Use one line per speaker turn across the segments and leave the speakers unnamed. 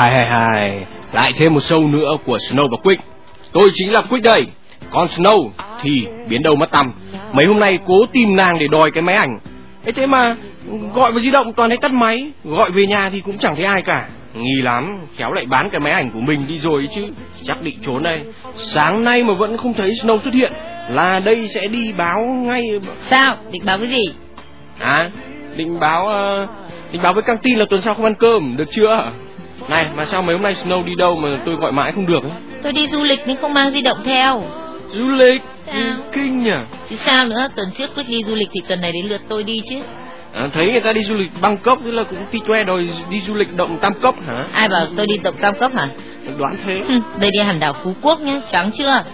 Hai hai hai, lại thêm một show nữa của Snow và Quick. Tôi chính là Quick đây. Còn Snow thì biến đâu mất tăm. Mấy hôm nay cố tìm nàng để đòi cái máy ảnh. Thế thế mà gọi vào di động toàn thấy tắt máy, gọi về nhà thì cũng chẳng thấy ai cả. Nghi lắm, khéo lại bán cái máy ảnh của mình đi rồi chứ. Chắc định trốn đây. Sáng nay mà vẫn không thấy Snow xuất hiện là đây sẽ đi báo ngay.
Sao? Định báo cái gì?
À, định báo uh, định báo với căng tin là tuần sau không ăn cơm, được chưa? Này, mà sao mấy hôm nay Snow đi đâu mà tôi gọi mãi không được ấy?
Tôi đi du lịch nên không mang di động theo.
Du lịch?
Sao?
Kinh nhỉ?
Chứ sao nữa, tuần trước Quyết đi du lịch thì tuần này đến lượt tôi đi chứ.
À, thấy người ta đi du lịch Bangkok tức là cũng ti choe đòi đi du lịch động Tam Cốc hả?
Ai bảo tôi đi động Tam Cốc hả?
Đoán thế.
Đây đi hẳn đảo Phú Quốc nhá, trắng chưa?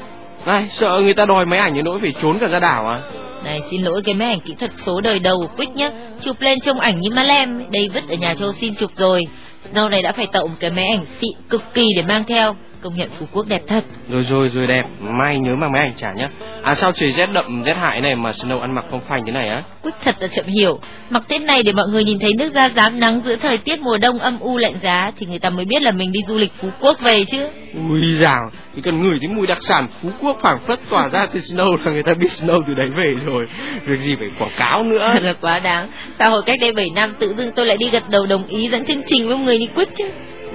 Này, sợ người ta đòi máy ảnh đến nỗi phải trốn cả ra đảo à?
Này xin lỗi cái máy ảnh kỹ thuật số đời đầu của Quick nhá Chụp lên trông ảnh như ma lem Đây vứt ở nhà châu xin chụp rồi Snow này đã phải tậu một cái máy ảnh xịn cực kỳ để mang theo. Công nhận Phú Quốc đẹp thật.
Rồi rồi rồi đẹp, mai nhớ mang máy ảnh trả nhá. À sao trời rét đậm rét hại này mà Snow ăn mặc không phanh thế này á?
Quick thật là chậm hiểu. Mặc thế này để mọi người nhìn thấy nước da dám nắng giữa thời tiết mùa đông âm u lạnh giá Thì người ta mới biết là mình đi du lịch Phú Quốc về chứ.
Ui dào, chỉ cần ngửi thấy mùi đặc sản Phú Quốc phảng phất tỏa ra từ Snow là người ta biết Snow từ đấy về rồi. Việc gì phải quảng cáo nữa?
Thật là quá đáng. Sao hồi cách đây 7 năm tự dưng tôi lại đi gật đầu đồng ý dẫn chương trình với một người như Quick chứ.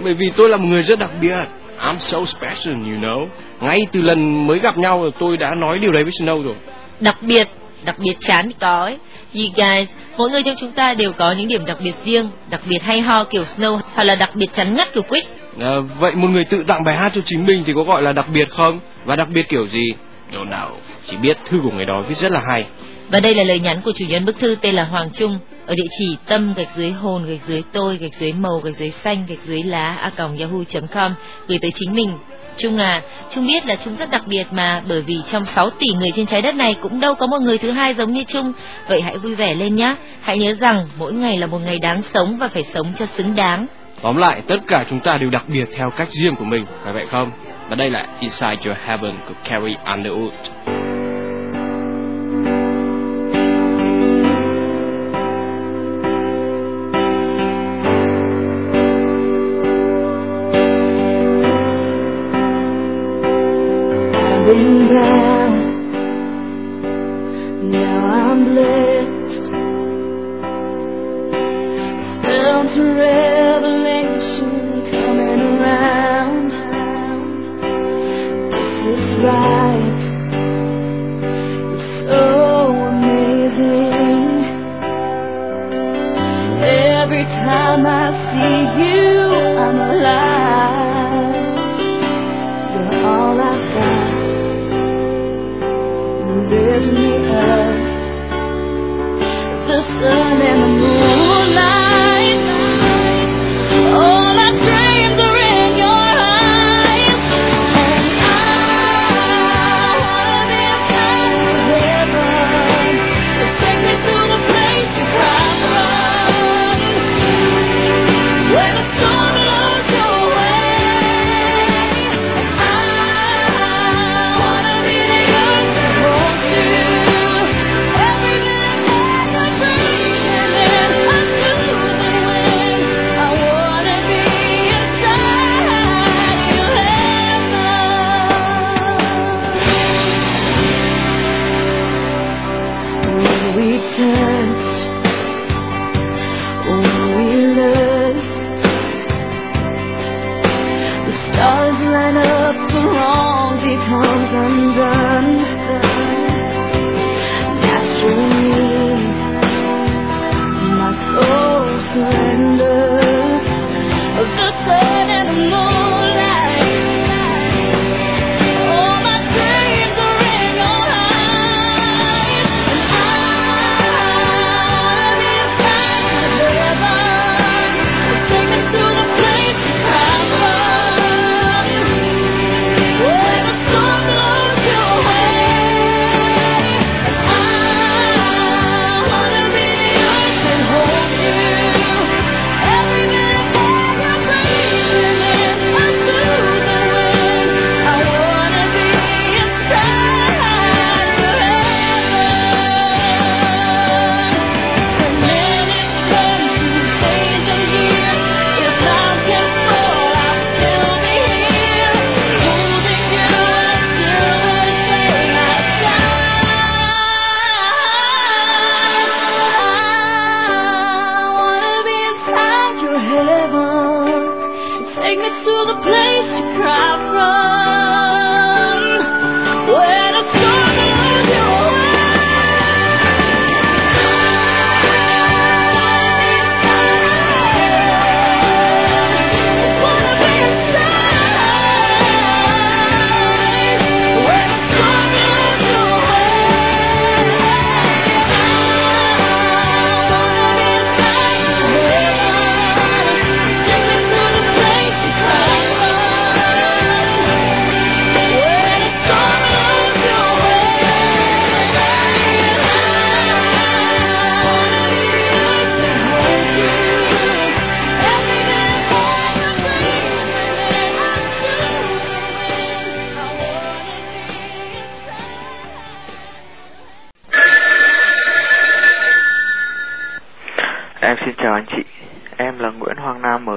Bởi vì tôi là một người rất đặc biệt I'm so special, you know. Ngay từ lần mới gặp nhau tôi đã nói điều đấy với Snow rồi.
Đặc biệt, đặc biệt chán thì có ấy You guys, mỗi người trong chúng ta đều có những điểm đặc biệt riêng Đặc biệt hay ho kiểu Snow Hoặc là đặc biệt chắn ngắt kiểu Quick.
À, Vậy một người tự tặng bài hát cho chính mình thì có gọi là đặc biệt không? Và đặc biệt kiểu gì? Đâu nào, chỉ biết thư của người đó viết rất là hay
và đây là lời nhắn của chủ nhân bức thư tên là Hoàng Trung ở địa chỉ tâm gạch dưới hồn gạch dưới tôi gạch dưới màu gạch dưới xanh gạch dưới lá a còng yahoo.com gửi tới chính mình Trung à, Trung biết là Trung rất đặc biệt mà bởi vì trong 6 tỷ người trên trái đất này cũng đâu có một người thứ hai giống như Trung. Vậy hãy vui vẻ lên nhé. Hãy nhớ rằng mỗi ngày là một ngày đáng sống và phải sống cho xứng đáng.
Tóm lại, tất cả chúng ta đều đặc biệt theo cách riêng của mình, phải vậy không? Và đây là Inside Your Heaven của Carrie Underwood.
Nazareth.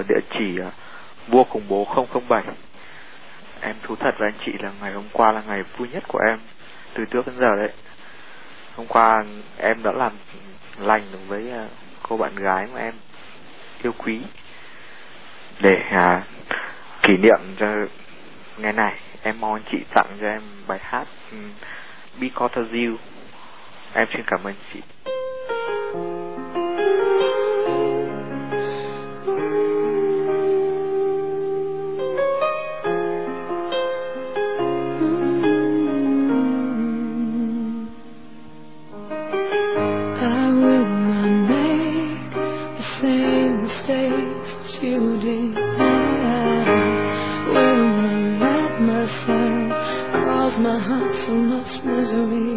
Địa chỉ à, Vua Khủng Bố 007. Em thú thật với anh chị là ngày hôm qua là ngày vui nhất của em từ trước đến giờ đấy. Hôm qua em đã làm lành với à, cô bạn gái mà em yêu quý để à, kỷ niệm cho ngày này em mong anh chị tặng cho em bài hát Because of You. Em xin cảm ơn chị.
Heart so much misery.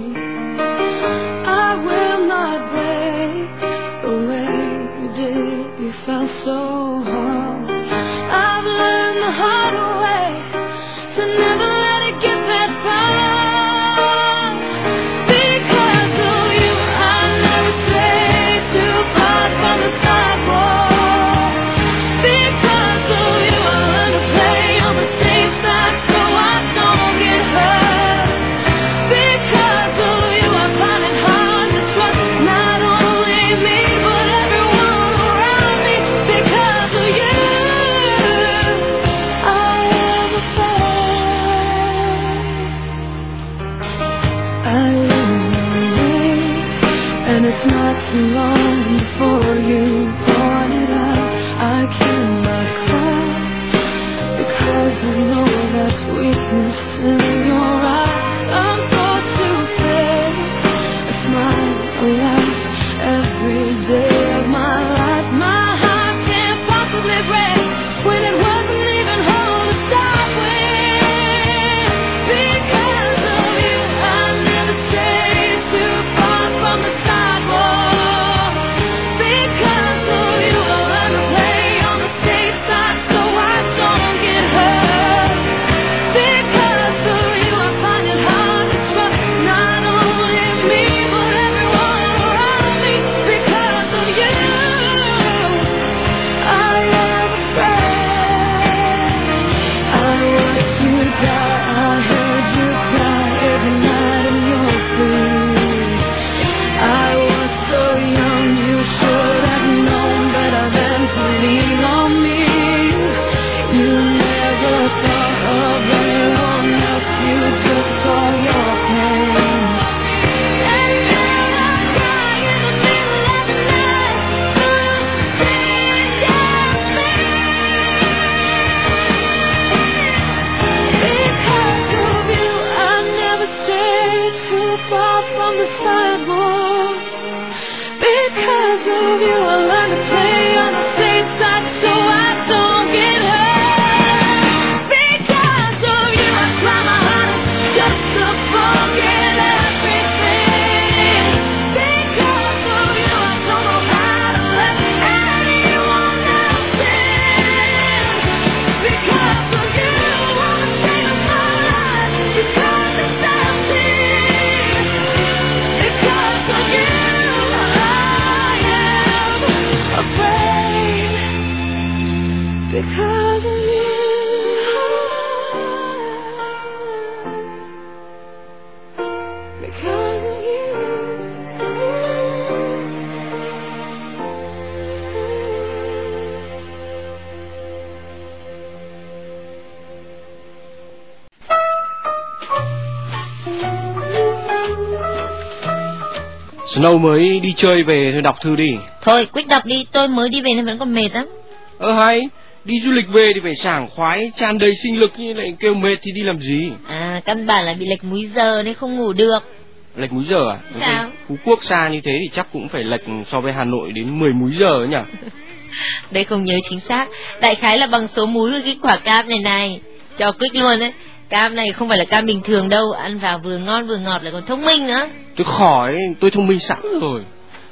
Snow mới đi chơi về thôi đọc thư đi.
Thôi, quyết đọc đi, tôi mới đi về nên vẫn còn mệt lắm.
Ơ hay, đi du lịch về thì phải sảng khoái, tràn đầy sinh lực như lại kêu mệt thì đi làm gì?
À, căn bản là bị lệch múi giờ nên không ngủ được.
Lệch múi giờ à?
Sao?
Phú Quốc xa như thế thì chắc cũng phải lệch so với Hà Nội đến 10 múi giờ ấy nhỉ?
Đây không nhớ chính xác, đại khái là bằng số múi của cái quả cam này này. Cho quyết luôn đấy. Cam này không phải là cam bình thường đâu, ăn vào vừa ngon vừa ngọt lại còn thông minh nữa.
Tôi khỏi, tôi thông minh sẵn rồi.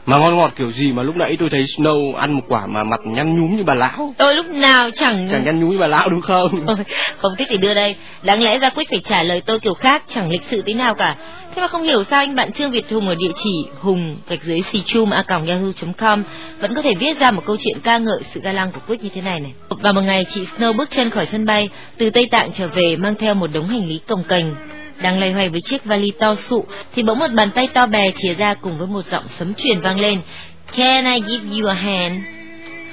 Mà ngon ngọt kiểu gì mà lúc nãy tôi thấy Snow ăn một quả mà mặt nhăn nhúm như bà lão.
Tôi lúc nào chẳng...
Chẳng nhăn nhúm như bà lão đúng không?
Ôi, không thích thì đưa đây. Đáng lẽ ra Quyết phải trả lời tôi kiểu khác, chẳng lịch sự tí nào cả. Thế mà không hiểu sao anh bạn Trương Việt Hùng ở địa chỉ hùng gạch dưới xì chum a yahoo.com vẫn có thể viết ra một câu chuyện ca ngợi sự ga lăng của Quyết như thế này này. Và một ngày chị Snow bước chân khỏi sân bay từ Tây Tạng trở về mang theo một đống hành lý cồng kềnh đang loay hoay với chiếc vali to sụ thì bỗng một bàn tay to bè chìa ra cùng với một giọng sấm truyền vang lên Can I give you a hand?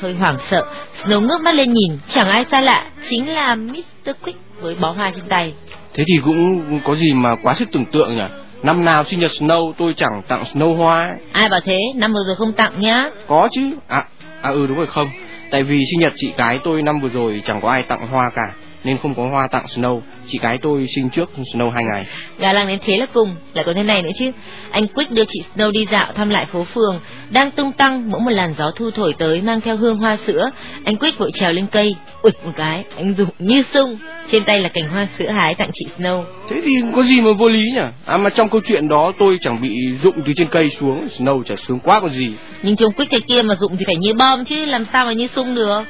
Hơi hoảng sợ, Snow ngước mắt lên nhìn, chẳng ai xa lạ, chính là Mr. Quick với bó hoa trên tay.
Thế thì cũng có gì mà quá sức tưởng tượng nhỉ? Năm nào sinh nhật Snow tôi chẳng tặng Snow hoa ấy.
Ai bảo thế, năm vừa rồi không tặng nhá.
Có chứ. À, à ừ đúng rồi không. Tại vì sinh nhật chị gái tôi năm vừa rồi chẳng có ai tặng hoa cả nên không có hoa tặng Snow. Chị gái tôi sinh trước Snow hai ngày.
Gà lăng đến thế là cùng, lại có thế này nữa chứ. Anh Quick đưa chị Snow đi dạo thăm lại phố phường, đang tung tăng mỗi một làn gió thu thổi tới mang theo hương hoa sữa. Anh Quick vội trèo lên cây, ụt một cái, anh dùng như sung. Trên tay là cành hoa sữa hái tặng chị Snow.
Thế thì có gì mà vô lý nhỉ? À mà trong câu chuyện đó tôi chẳng bị rụng từ trên cây xuống, Snow chả sướng quá còn gì.
Nhưng trông Quick thế kia mà dụng thì phải như bom chứ, làm sao mà như sung được.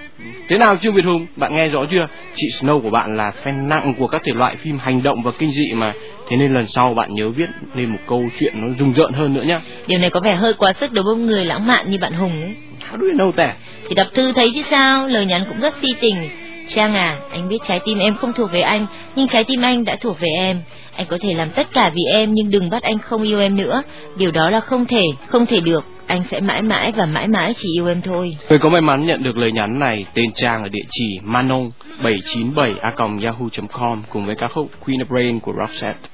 Thế nào Trương Việt Hùng, bạn nghe rõ chưa? Chị Snow của bạn là fan nặng của các thể loại phim hành động và kinh dị mà. Thế nên lần sau bạn nhớ viết lên một câu chuyện nó rùng rợn hơn nữa nhá.
Điều này có vẻ hơi quá sức đối với một người lãng mạn như bạn Hùng ấy.
How do you know that?
Thì đọc thư thấy chứ sao, lời nhắn cũng rất si tình. Trang à, anh biết trái tim em không thuộc về anh, nhưng trái tim anh đã thuộc về em. Anh có thể làm tất cả vì em nhưng đừng bắt anh không yêu em nữa. Điều đó là không thể, không thể được. Anh sẽ mãi mãi và mãi mãi chỉ yêu em thôi.
Người có may mắn nhận được lời nhắn này, tên Trang ở địa chỉ manon 797 a yahoo.com cùng với ca khúc Queen of Rain của Roxette.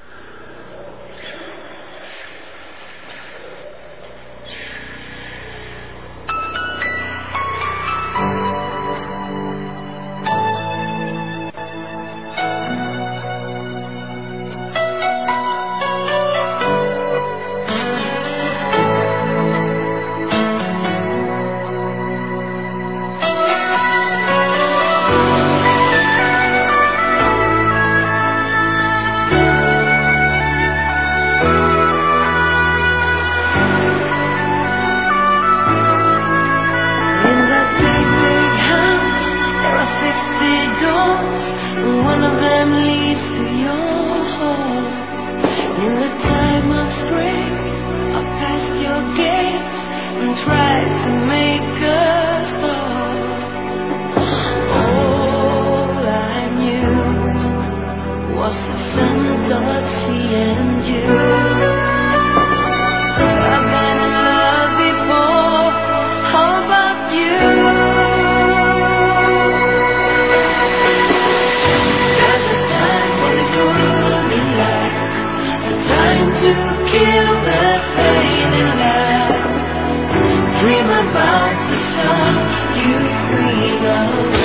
Dream about the sun, you queen of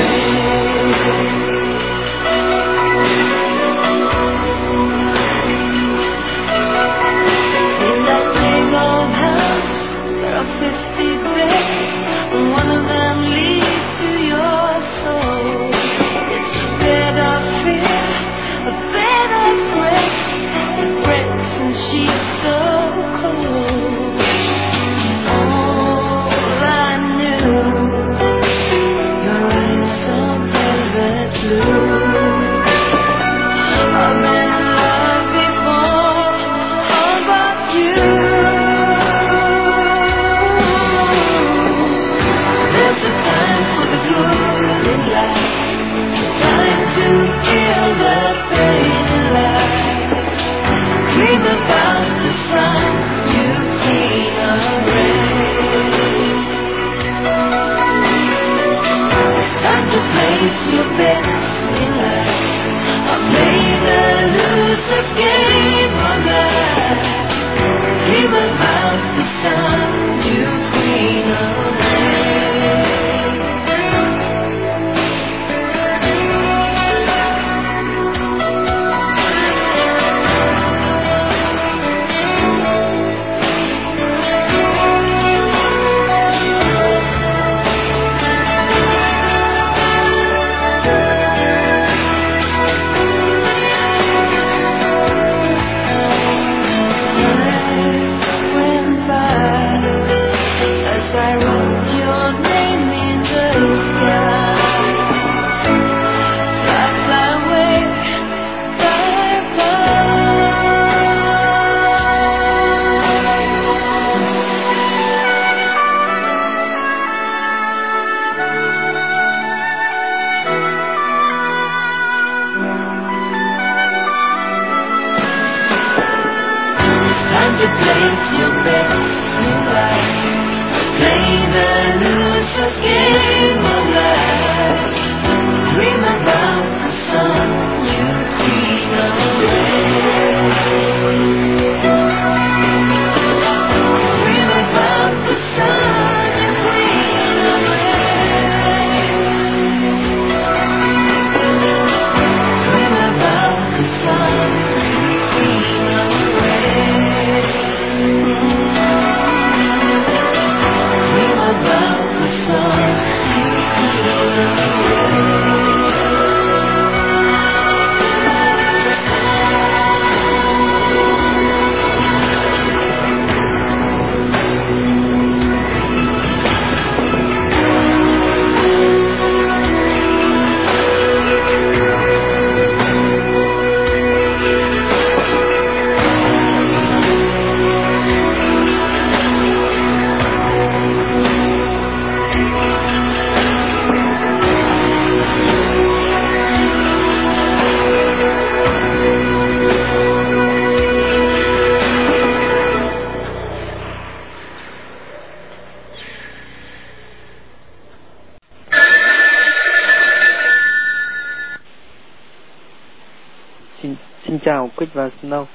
và Snow.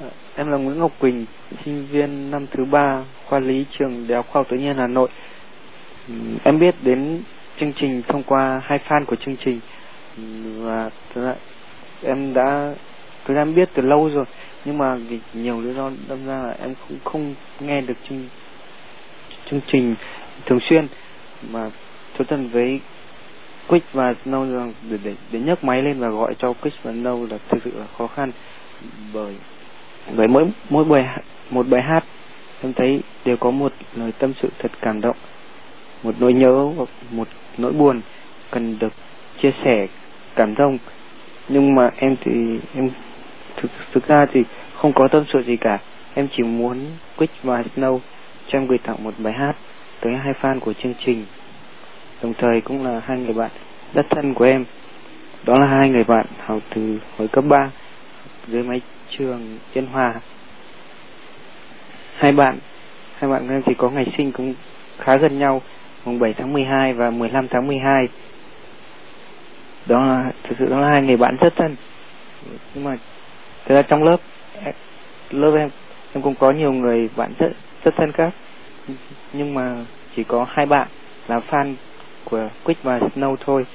Ờ, em là Nguyễn Ngọc Quỳnh, sinh viên năm thứ ba khoa lý trường Đại học Khoa học Tự nhiên Hà Nội. Em biết đến chương trình thông qua hai fan của chương trình và em đã thực ra em biết từ lâu rồi nhưng mà vì nhiều lý do đâm ra là em cũng không nghe được chương chương trình thường xuyên mà thú thật với Quick và Snow để, để, để nhấc máy lên và gọi cho Quick và Snow là thực sự là khó khăn bởi bởi mỗi mỗi bài một bài hát, em thấy đều có một lời tâm sự thật cảm động, một nỗi nhớ hoặc một nỗi buồn cần được chia sẻ cảm thông. Nhưng mà em thì, em thực thực ra thì không có tâm sự gì cả. Em chỉ muốn Quick và Snow cho em gửi tặng một bài hát tới hai fan của chương trình. Đồng thời cũng là hai người bạn, rất thân của em. Đó là hai người bạn học từ hồi cấp 3 dưới mái trường Yên Hòa hai bạn hai bạn em thì có ngày sinh cũng khá gần nhau, mùng 7 tháng 12 và 15 tháng 12 đó là, thực sự đó là hai người bạn rất thân. Nhưng mà thực ra trong lớp lớp em em cũng có nhiều người bạn rất rất thân khác. Nhưng mà chỉ có hai bạn là fan của Quick và Snow thôi.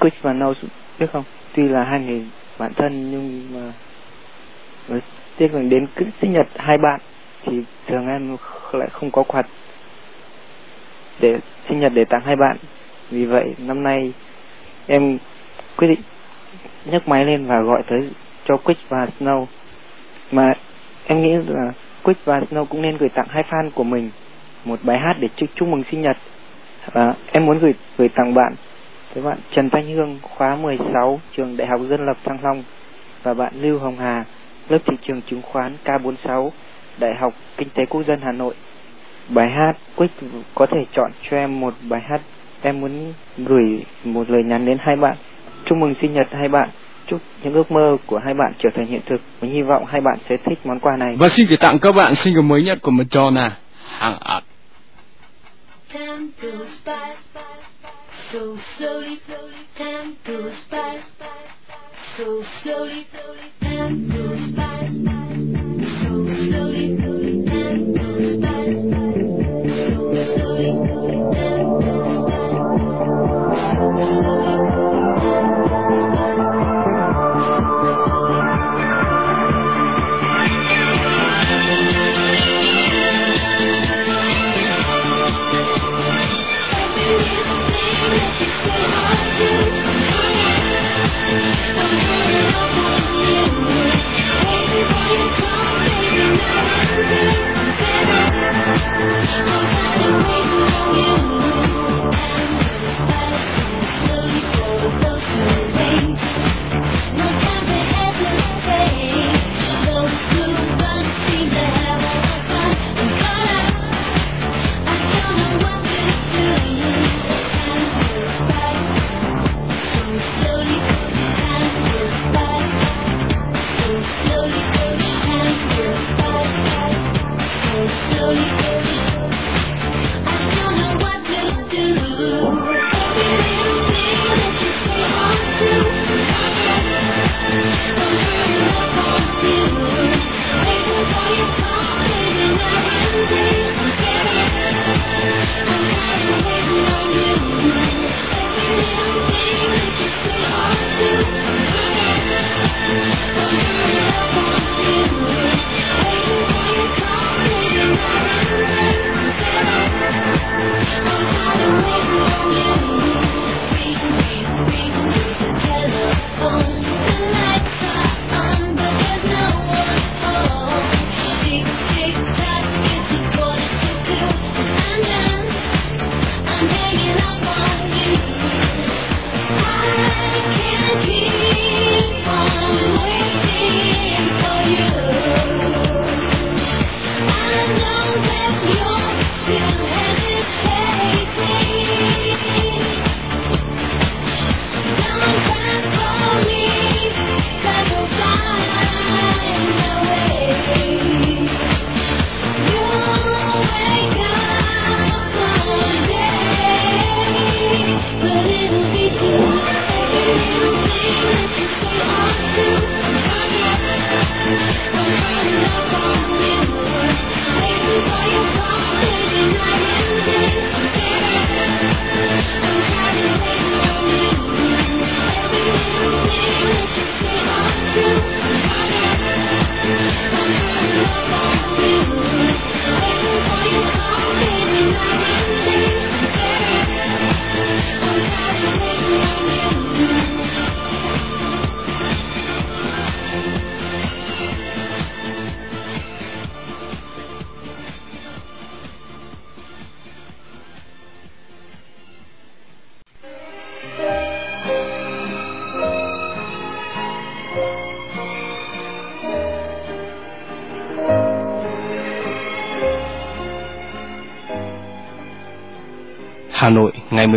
Quick và Snow, biết không? Tuy là hai người bạn thân, nhưng mà mà tiếc rằng đến cái sinh nhật hai bạn thì thường em lại không có quạt để sinh nhật để tặng hai bạn. Vì vậy năm nay em quyết định nhấc máy lên và gọi tới cho Quick và Snow. Mà em nghĩ là Quick và Snow cũng nên gửi tặng hai fan của mình một bài hát để chúc chúc mừng sinh nhật. Và em muốn gửi gửi tặng bạn với bạn Trần Thanh Hương khóa 16 trường Đại học Dân lập Thăng Long. Và bạn Lưu Hồng Hà lớp thị trường chứng khoán K46 Đại học Kinh tế Quốc dân Hà Nội. Bài hát Quick có thể chọn cho em một bài hát em muốn gửi một lời nhắn đến hai bạn. Chúc mừng sinh nhật hai bạn. Chúc những ước mơ của hai bạn trở thành hiện thực. Mình hy vọng hai bạn sẽ thích món quà này.
Và xin gửi tặng các bạn single mới nhất của Madonna, Hàng ạt.
Time goes by so slowly, slowly time goes by. So slowly, slowly time goes by. So slowly,
slowly,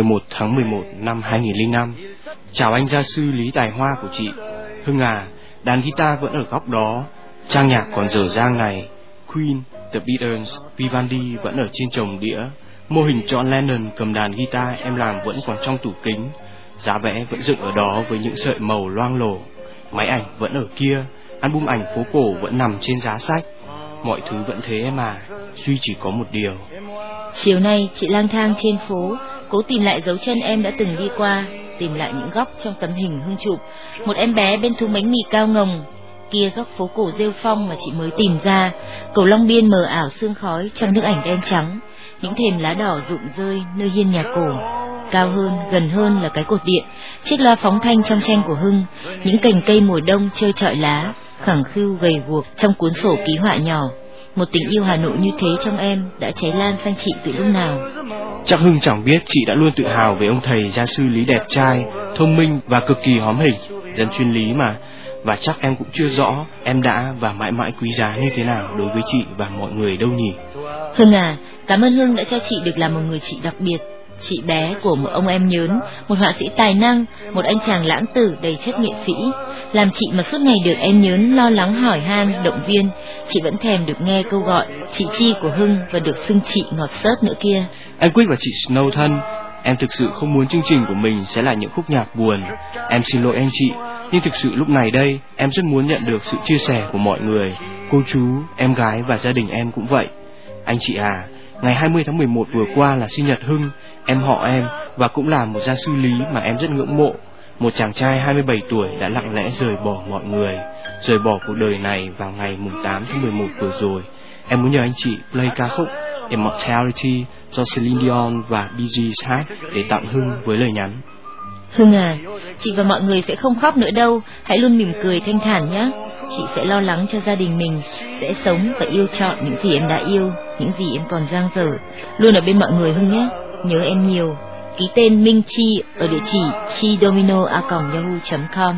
11 tháng 11 năm 2005. Chào anh gia sư Lý Tài Hoa của chị. Hưng à, đàn guitar vẫn ở góc đó, trang nhạc còn dở dang này. Queen, The Beatles, Vivaldi vẫn ở trên chồng đĩa. Mô hình John Lennon cầm đàn guitar em làm vẫn còn trong tủ kính. Giá vẽ vẫn dựng ở đó với những sợi màu loang lổ. Máy ảnh vẫn ở kia, album ảnh phố cổ vẫn nằm trên giá sách. Mọi thứ vẫn thế mà duy chỉ có một điều.
Chiều nay chị lang thang trên phố, cố tìm lại dấu chân em đã từng đi qua, tìm lại những góc trong tấm hình hưng chụp. Một em bé bên thú bánh mì cao ngồng, kia góc phố cổ rêu phong mà chị mới tìm ra, cầu Long Biên mờ ảo sương khói trong nước ảnh đen trắng, những thềm lá đỏ rụng rơi nơi hiên nhà cổ. Cao hơn, gần hơn là cái cột điện, chiếc loa phóng thanh trong tranh của Hưng, những cành cây mùa đông chơi trọi lá, khẳng khiu gầy guộc trong cuốn sổ ký họa nhỏ. Một tình yêu Hà Nội như thế trong em đã cháy lan sang chị từ lúc nào.
Chắc Hưng chẳng biết chị đã luôn tự hào về ông thầy gia sư Lý đẹp trai, thông minh và cực kỳ hóm hình, dân chuyên lý mà. Và chắc em cũng chưa rõ em đã và mãi mãi quý giá như thế nào đối với chị và mọi người đâu nhỉ.
Hưng à, cảm ơn Hưng đã cho chị được làm một người chị đặc biệt. Chị bé của một ông em nhớn, một họa sĩ tài năng, một anh chàng lãng tử đầy chất nghệ sĩ. Làm chị mà suốt ngày được em nhớn lo lắng hỏi han, động viên, chị vẫn thèm được nghe câu gọi chị Chi của Hưng và được xưng chị ngọt sớt nữa kia.
Anh Quyết và chị Snow thân, em thực sự không muốn chương trình của mình sẽ là những khúc nhạc buồn. Em xin lỗi anh chị, nhưng thực sự lúc này đây em rất muốn nhận được sự chia sẻ của mọi người, cô chú, em gái và gia đình em cũng vậy. Anh chị à, ngày 20 tháng 11 vừa qua là sinh nhật Hưng, em họ em và cũng là một gia sư lý mà em rất ngưỡng mộ. Một chàng trai 27 tuổi đã lặng lẽ rời bỏ mọi người, rời bỏ cuộc đời này vào ngày mùng 8 tháng 11 vừa rồi. Em muốn nhờ anh chị play ca khúc Immortality do Celine Dion và Bee Gees hát để tặng Hưng với lời nhắn.
Hưng à, chị và mọi người sẽ không khóc nữa đâu, hãy luôn mỉm cười thanh thản nhé. Chị sẽ lo lắng cho gia đình mình, sẽ sống và yêu chọn những gì em đã yêu, những gì em còn dang dở. Luôn ở bên mọi người Hưng nhé, nhớ em nhiều. Ký tên Minh Chi ở địa chỉ chidomino.yahoo.com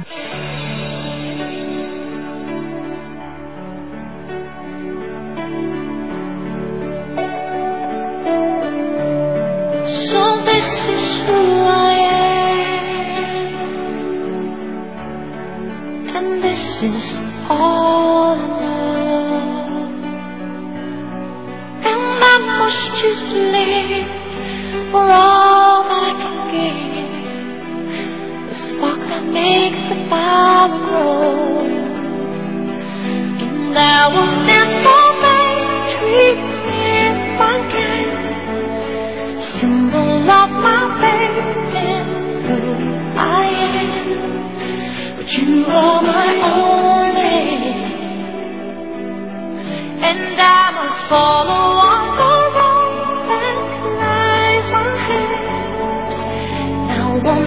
And I will stand for I can symbol of my faith in who I am. But you are my only, and I must follow on the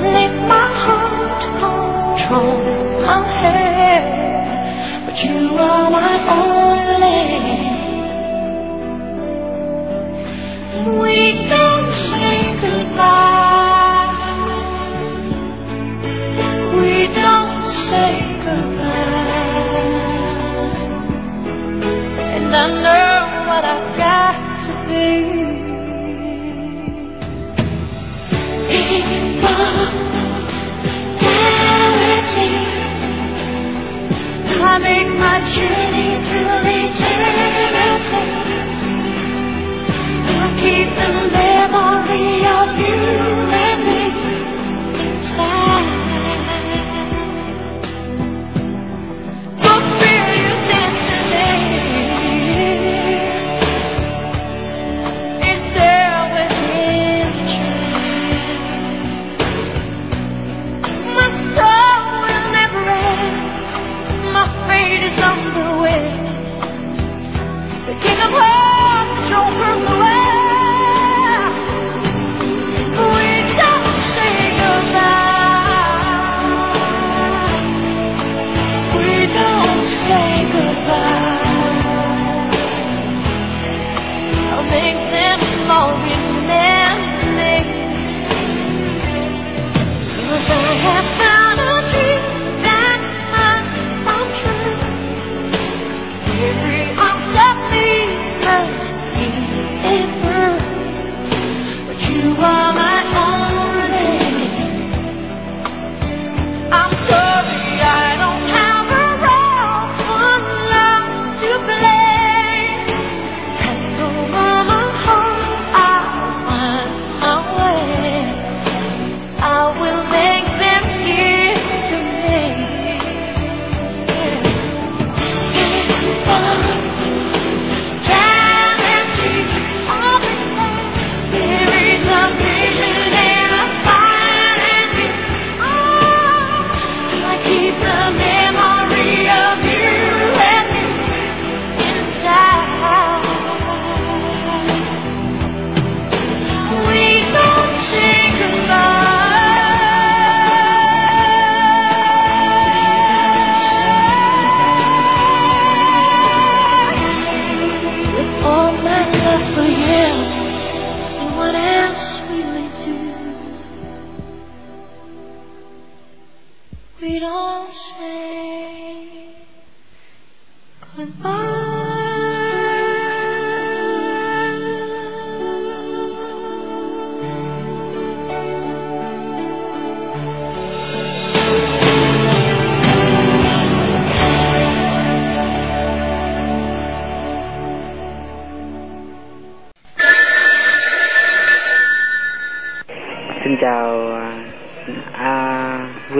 that my heart my head, but you are keep the memory of you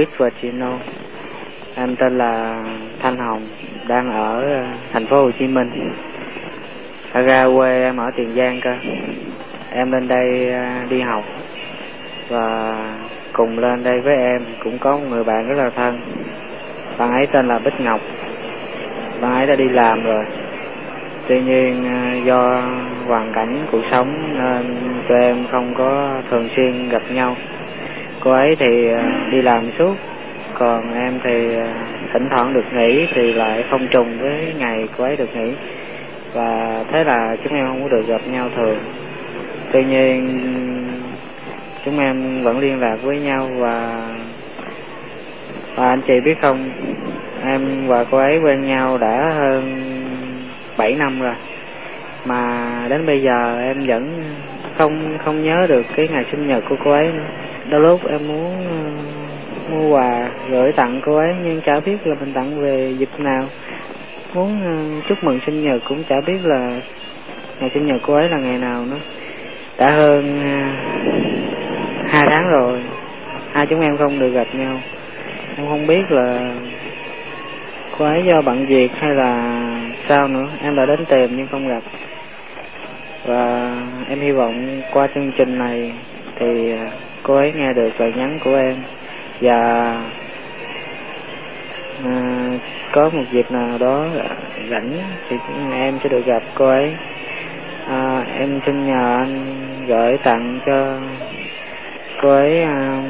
A
và Chino. Em tên là Thanh Hồng, đang ở ờ, thành phố Hồ Chí Minh. ở ra quê em ở Tiền Giang cơ. Em lên đây ờ, đi học và cùng lên đây với em cũng có một người bạn rất là thân. Bạn ấy tên là Bích Ngọc. Bạn ấy đã đi làm rồi. Tuy nhiên ờ, do hoàn cảnh cuộc sống nên tụi em không có thường xuyên gặp nhau. Cô ấy thì ờ, đi làm suốt, còn em thì ờ, thỉnh thoảng được nghỉ thì lại không trùng với ngày cô ấy được nghỉ. Và thế là chúng em không có được gặp nhau thường. Tuy nhiên chúng em vẫn liên lạc với nhau và và anh chị biết không, em và cô ấy quen nhau đã hơn 7 năm rồi mà đến bây giờ em vẫn không không nhớ được cái ngày sinh nhật của cô ấy nữa. Đôi lúc em muốn ờ, mua quà gửi tặng cô ấy nhưng chả biết là mình tặng về dịp nào. Muốn ờ, chúc mừng sinh nhật cũng chả biết là ngày sinh nhật cô ấy là ngày nào nữa. Đã hơn ờ, hai tháng rồi, hai chúng em không được gặp nhau. Em không biết là cô ấy do bận việc hay là sao nữa em đã đến tìm nhưng không gặp và em hy vọng qua chương trình này thì cô ấy nghe được lời nhắn của em. Và à, có một dịp nào đó rảnh thì em sẽ được gặp cô ấy. À, em xin nhờ anh gửi tặng cho cô ấy à,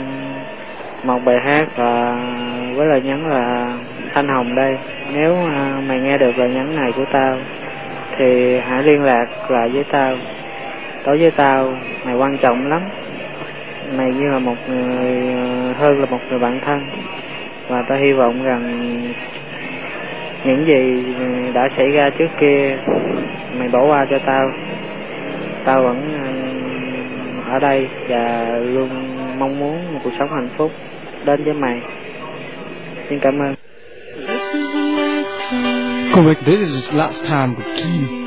một bài hát và với lời nhắn là Thanh Hồng đây. Nếu à, mày nghe được lời nhắn này của tao thì hãy liên lạc lại với tao. Đối với tao mày quan trọng lắm mày như là một người ờ, hơn là một người bạn thân. Và ta hy vọng rằng những gì ờ, đã xảy ra trước kia mày bỏ qua cho tao. Tao vẫn ờ, ở đây và luôn mong muốn một cuộc sống hạnh phúc đến với mày. Xin cảm ơn.
Correct, this is last time của Kim.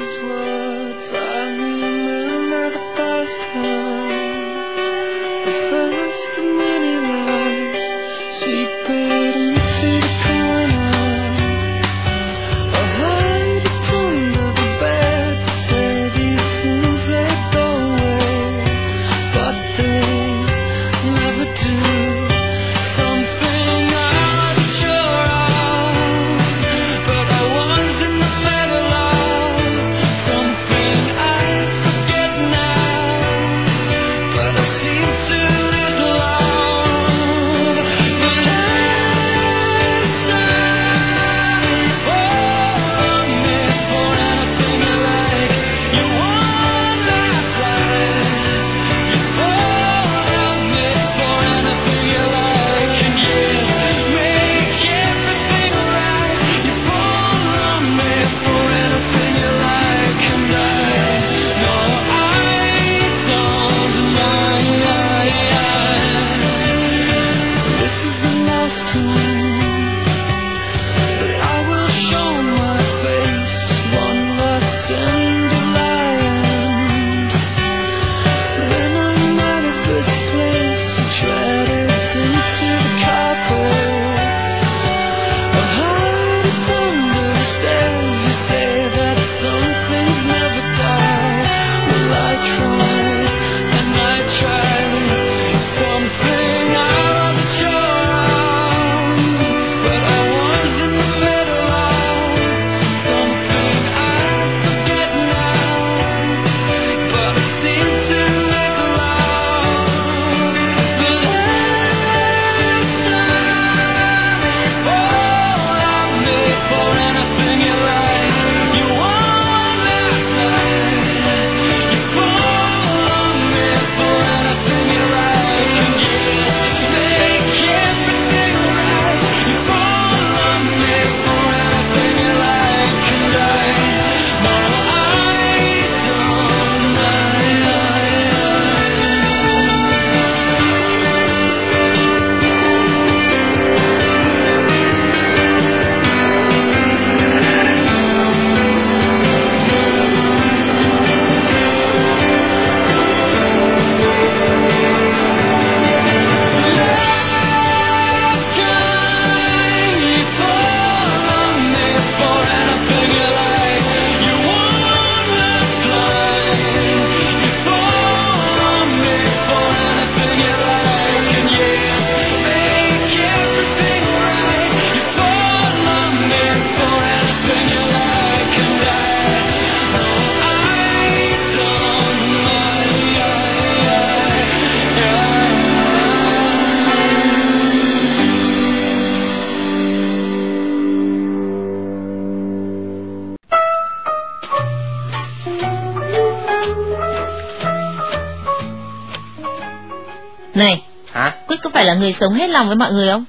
Là người sống hết lòng với mọi người không?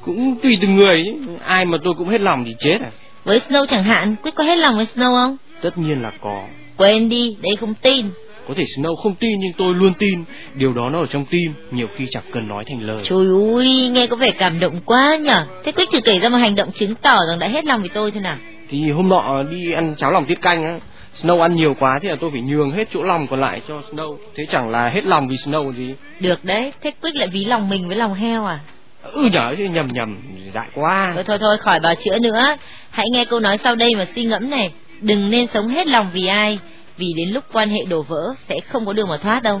Cũng tùy từng người. Ai mà tôi cũng hết lòng thì chết à
Với Snow chẳng hạn, Quyết có hết lòng với Snow không?
Tất nhiên là có
Quên đi, đây không tin.
Có thể Snow không tin nhưng tôi luôn tin Điều đó nó ở trong tim Nhiều khi chẳng cần nói thành lời
Trời ơi, nghe có vẻ cảm động quá nhở. Thế Quyết thử kể ra một hành động chứng tỏ rằng đã hết lòng với tôi thế nào.
Thì hôm nọ đi ăn cháo lòng tiết canh á Snow ăn nhiều quá thế là tôi phải nhường hết chỗ lòng còn lại cho Snow Thế chẳng là hết lòng vì Snow gì
Được đấy, thế Quyết lại ví lòng mình với lòng heo à?
Ừ nhở chứ nhầm nhầm Dại quá
Thôi thôi thôi, khỏi bào chữa nữa. Hãy nghe câu nói sau đây mà suy ngẫm này. Đừng nên sống hết lòng vì ai, vì đến lúc quan hệ đổ vỡ sẽ không có đường mà thoát đâu.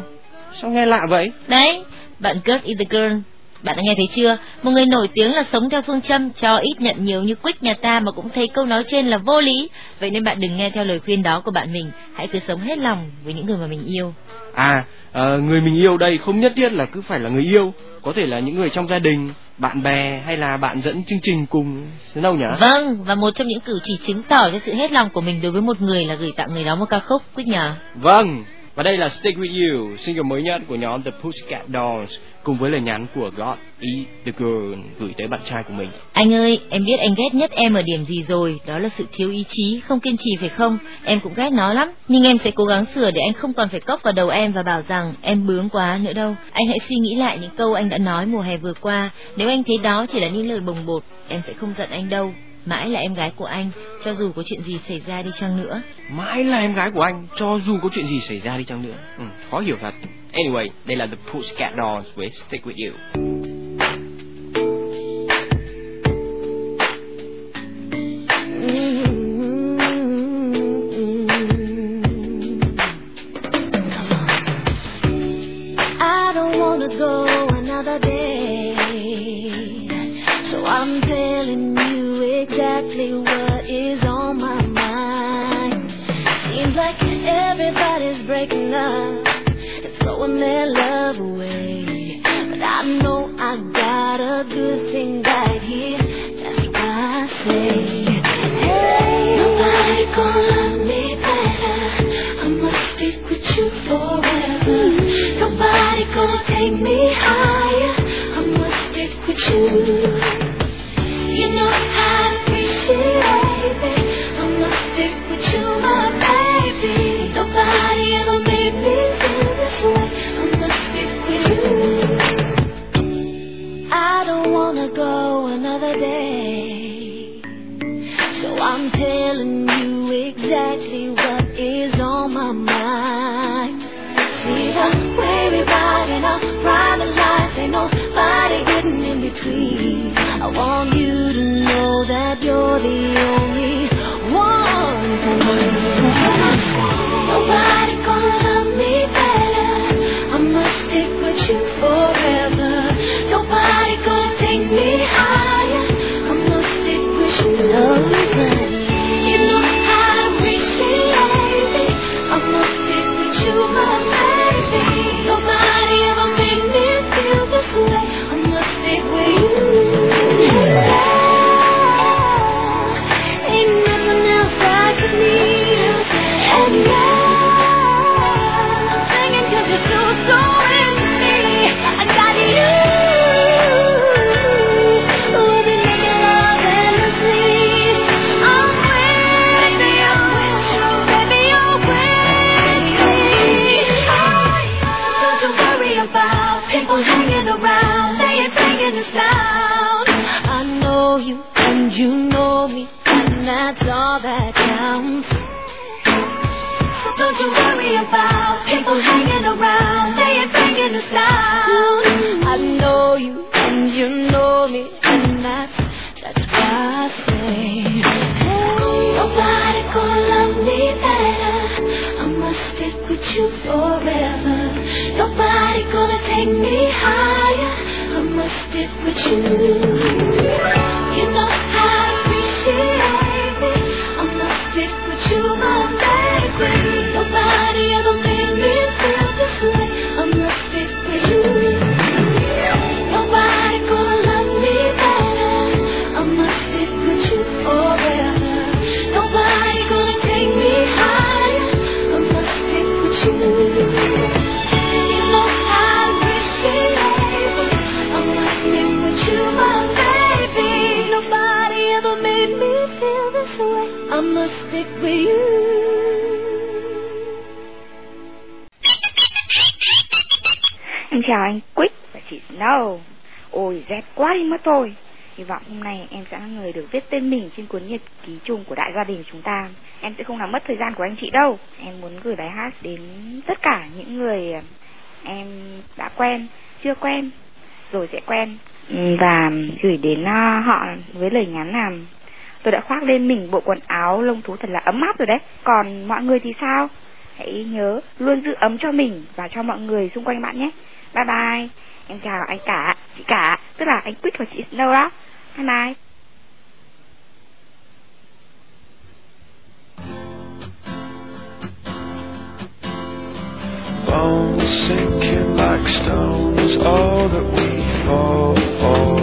Sao nghe lạ vậy
Đấy, bạn Kurt is the girl. Bạn đã nghe thấy chưa? Một người nổi tiếng là sống theo phương châm cho ít nhận nhiều như Quick nhà ta mà cũng thấy câu nói trên là vô lý. Vậy nên bạn đừng nghe theo lời khuyên đó của bạn mình. Hãy cứ sống hết lòng với những người mà mình yêu.
À ờ, người mình yêu đây không nhất thiết là cứ phải là người yêu Có thể là những người trong gia đình Bạn bè hay là bạn dẫn chương trình cùng Snow nhỉ
Vâng, và một trong những cử chỉ chứng tỏ cho sự hết lòng của mình đối với một người là gửi tặng người đó một ca khúc, Quick nhờ.
Vâng, và đây là Stick With You, single mới nhất của nhóm The Pussycat Dolls cùng với lời nhắn của God E. The Girl gửi tới bạn trai của mình.
Anh ơi, em biết anh ghét nhất em ở điểm gì rồi, đó là sự thiếu ý chí, không kiên trì phải không? Em cũng ghét nó lắm, nhưng em sẽ cố gắng sửa để anh không còn phải cốc vào đầu em và bảo rằng em bướng quá nữa đâu. Anh hãy suy nghĩ lại những câu anh đã nói mùa hè vừa qua, nếu anh thấy đó chỉ là những lời bồng bột, em sẽ không giận anh đâu. Mãi là em gái của anh, cho dù có chuyện gì xảy ra đi chăng nữa.
Mãi là em gái của anh, cho dù có chuyện gì xảy ra đi chăng nữa. Ừ, khó hiểu thật. Anyway, đây là The Pussycat Dolls với Stick With You.
You. You know I
inside. Ghét quá đi mất thôi. Hy vọng hôm nay em sẽ là người được viết tên mình trên cuốn nhật ký chung của đại gia đình chúng ta. Em sẽ không làm mất thời gian của anh chị đâu. Em muốn gửi bài hát đến tất cả những người em đã quen, chưa quen, rồi sẽ quen và gửi đến à, họ với lời nhắn là tôi đã khoác lên mình bộ quần áo lông thú thật là ấm áp rồi đấy. Còn mọi người thì sao? Hãy nhớ luôn giữ ấm cho mình và cho mọi người xung quanh bạn nhé. Bye bye. Em chào anh cả, chị cả, tức là anh quýt và chị Snow đó. Bye bye.
Bones sinking like stones, all that we fall for.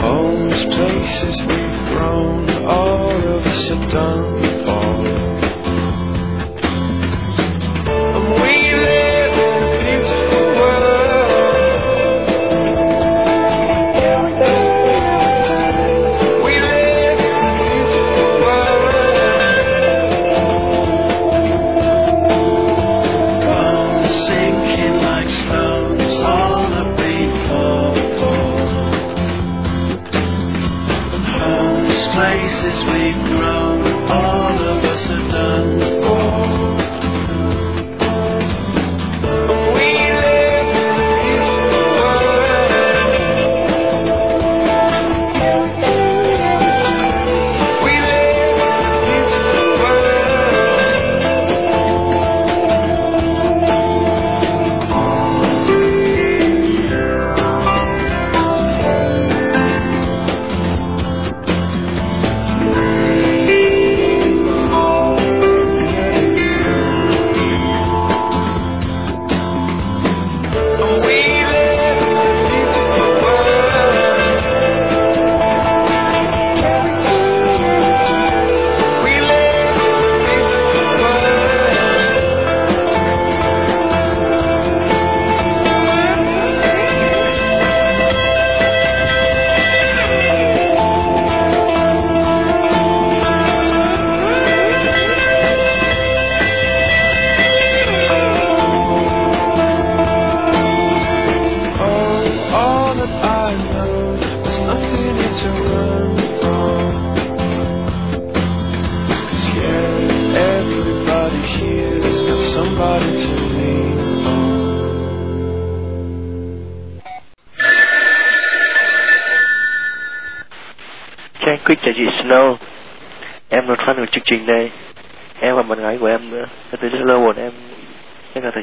Homes, places we've grown, all of us are done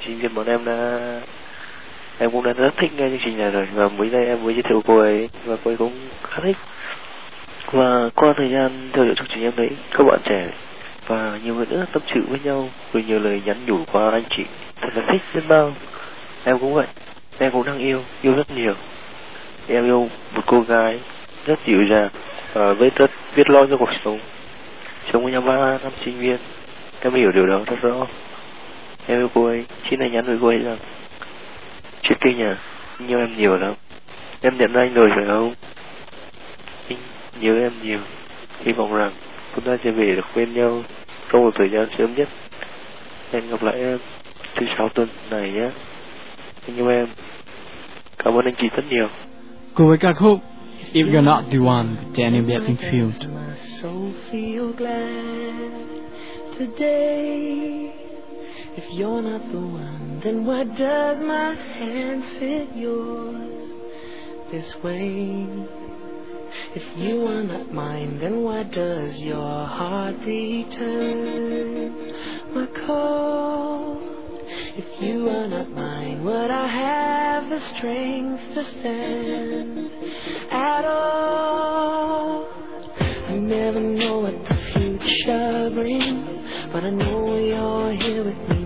sinh viên bọn em đã Em cũng đã rất thích nghe chương trình này rồi. Và mới đây em mới giới thiệu cô ấy Và cô ấy cũng khá thích. Và qua thời gian theo dõi chương trình em thấy Các bạn trẻ và nhiều người nữa tâm sự với nhau Rồi nhiều lời nhắn nhủ qua anh chị. Thật là thích biết bao. Em cũng vậy. Em cũng đang yêu, yêu rất nhiều. Em yêu một cô gái rất dịu dàng và với rất biết lo cho cuộc sống. Sống với nhau ba năm sinh viên. Em hiểu điều đó rất rõ em yêu cô ấy. Xin anh nhắn với cô ấy rằng trước kinh à anh yêu em nhiều lắm. Em nhận ra anh rồi phải không? Anh nhớ em nhiều. Hy vọng rằng chúng ta sẽ về được bên nhau trong một thời gian sớm nhất. Hẹn gặp lại em thứ sáu tuần này nhé. Anh yêu em. Cảm ơn anh chị rất nhiều.
Cùng với ca khúc If You're Not The One của Danny Bedingfield.
Today. If you're not the one, then why does my hand fit yours this way? If you are not mine, then why does your heart return my call? If you are not mine, would I have the strength to stand at all? I never know what the future brings, but I know you're here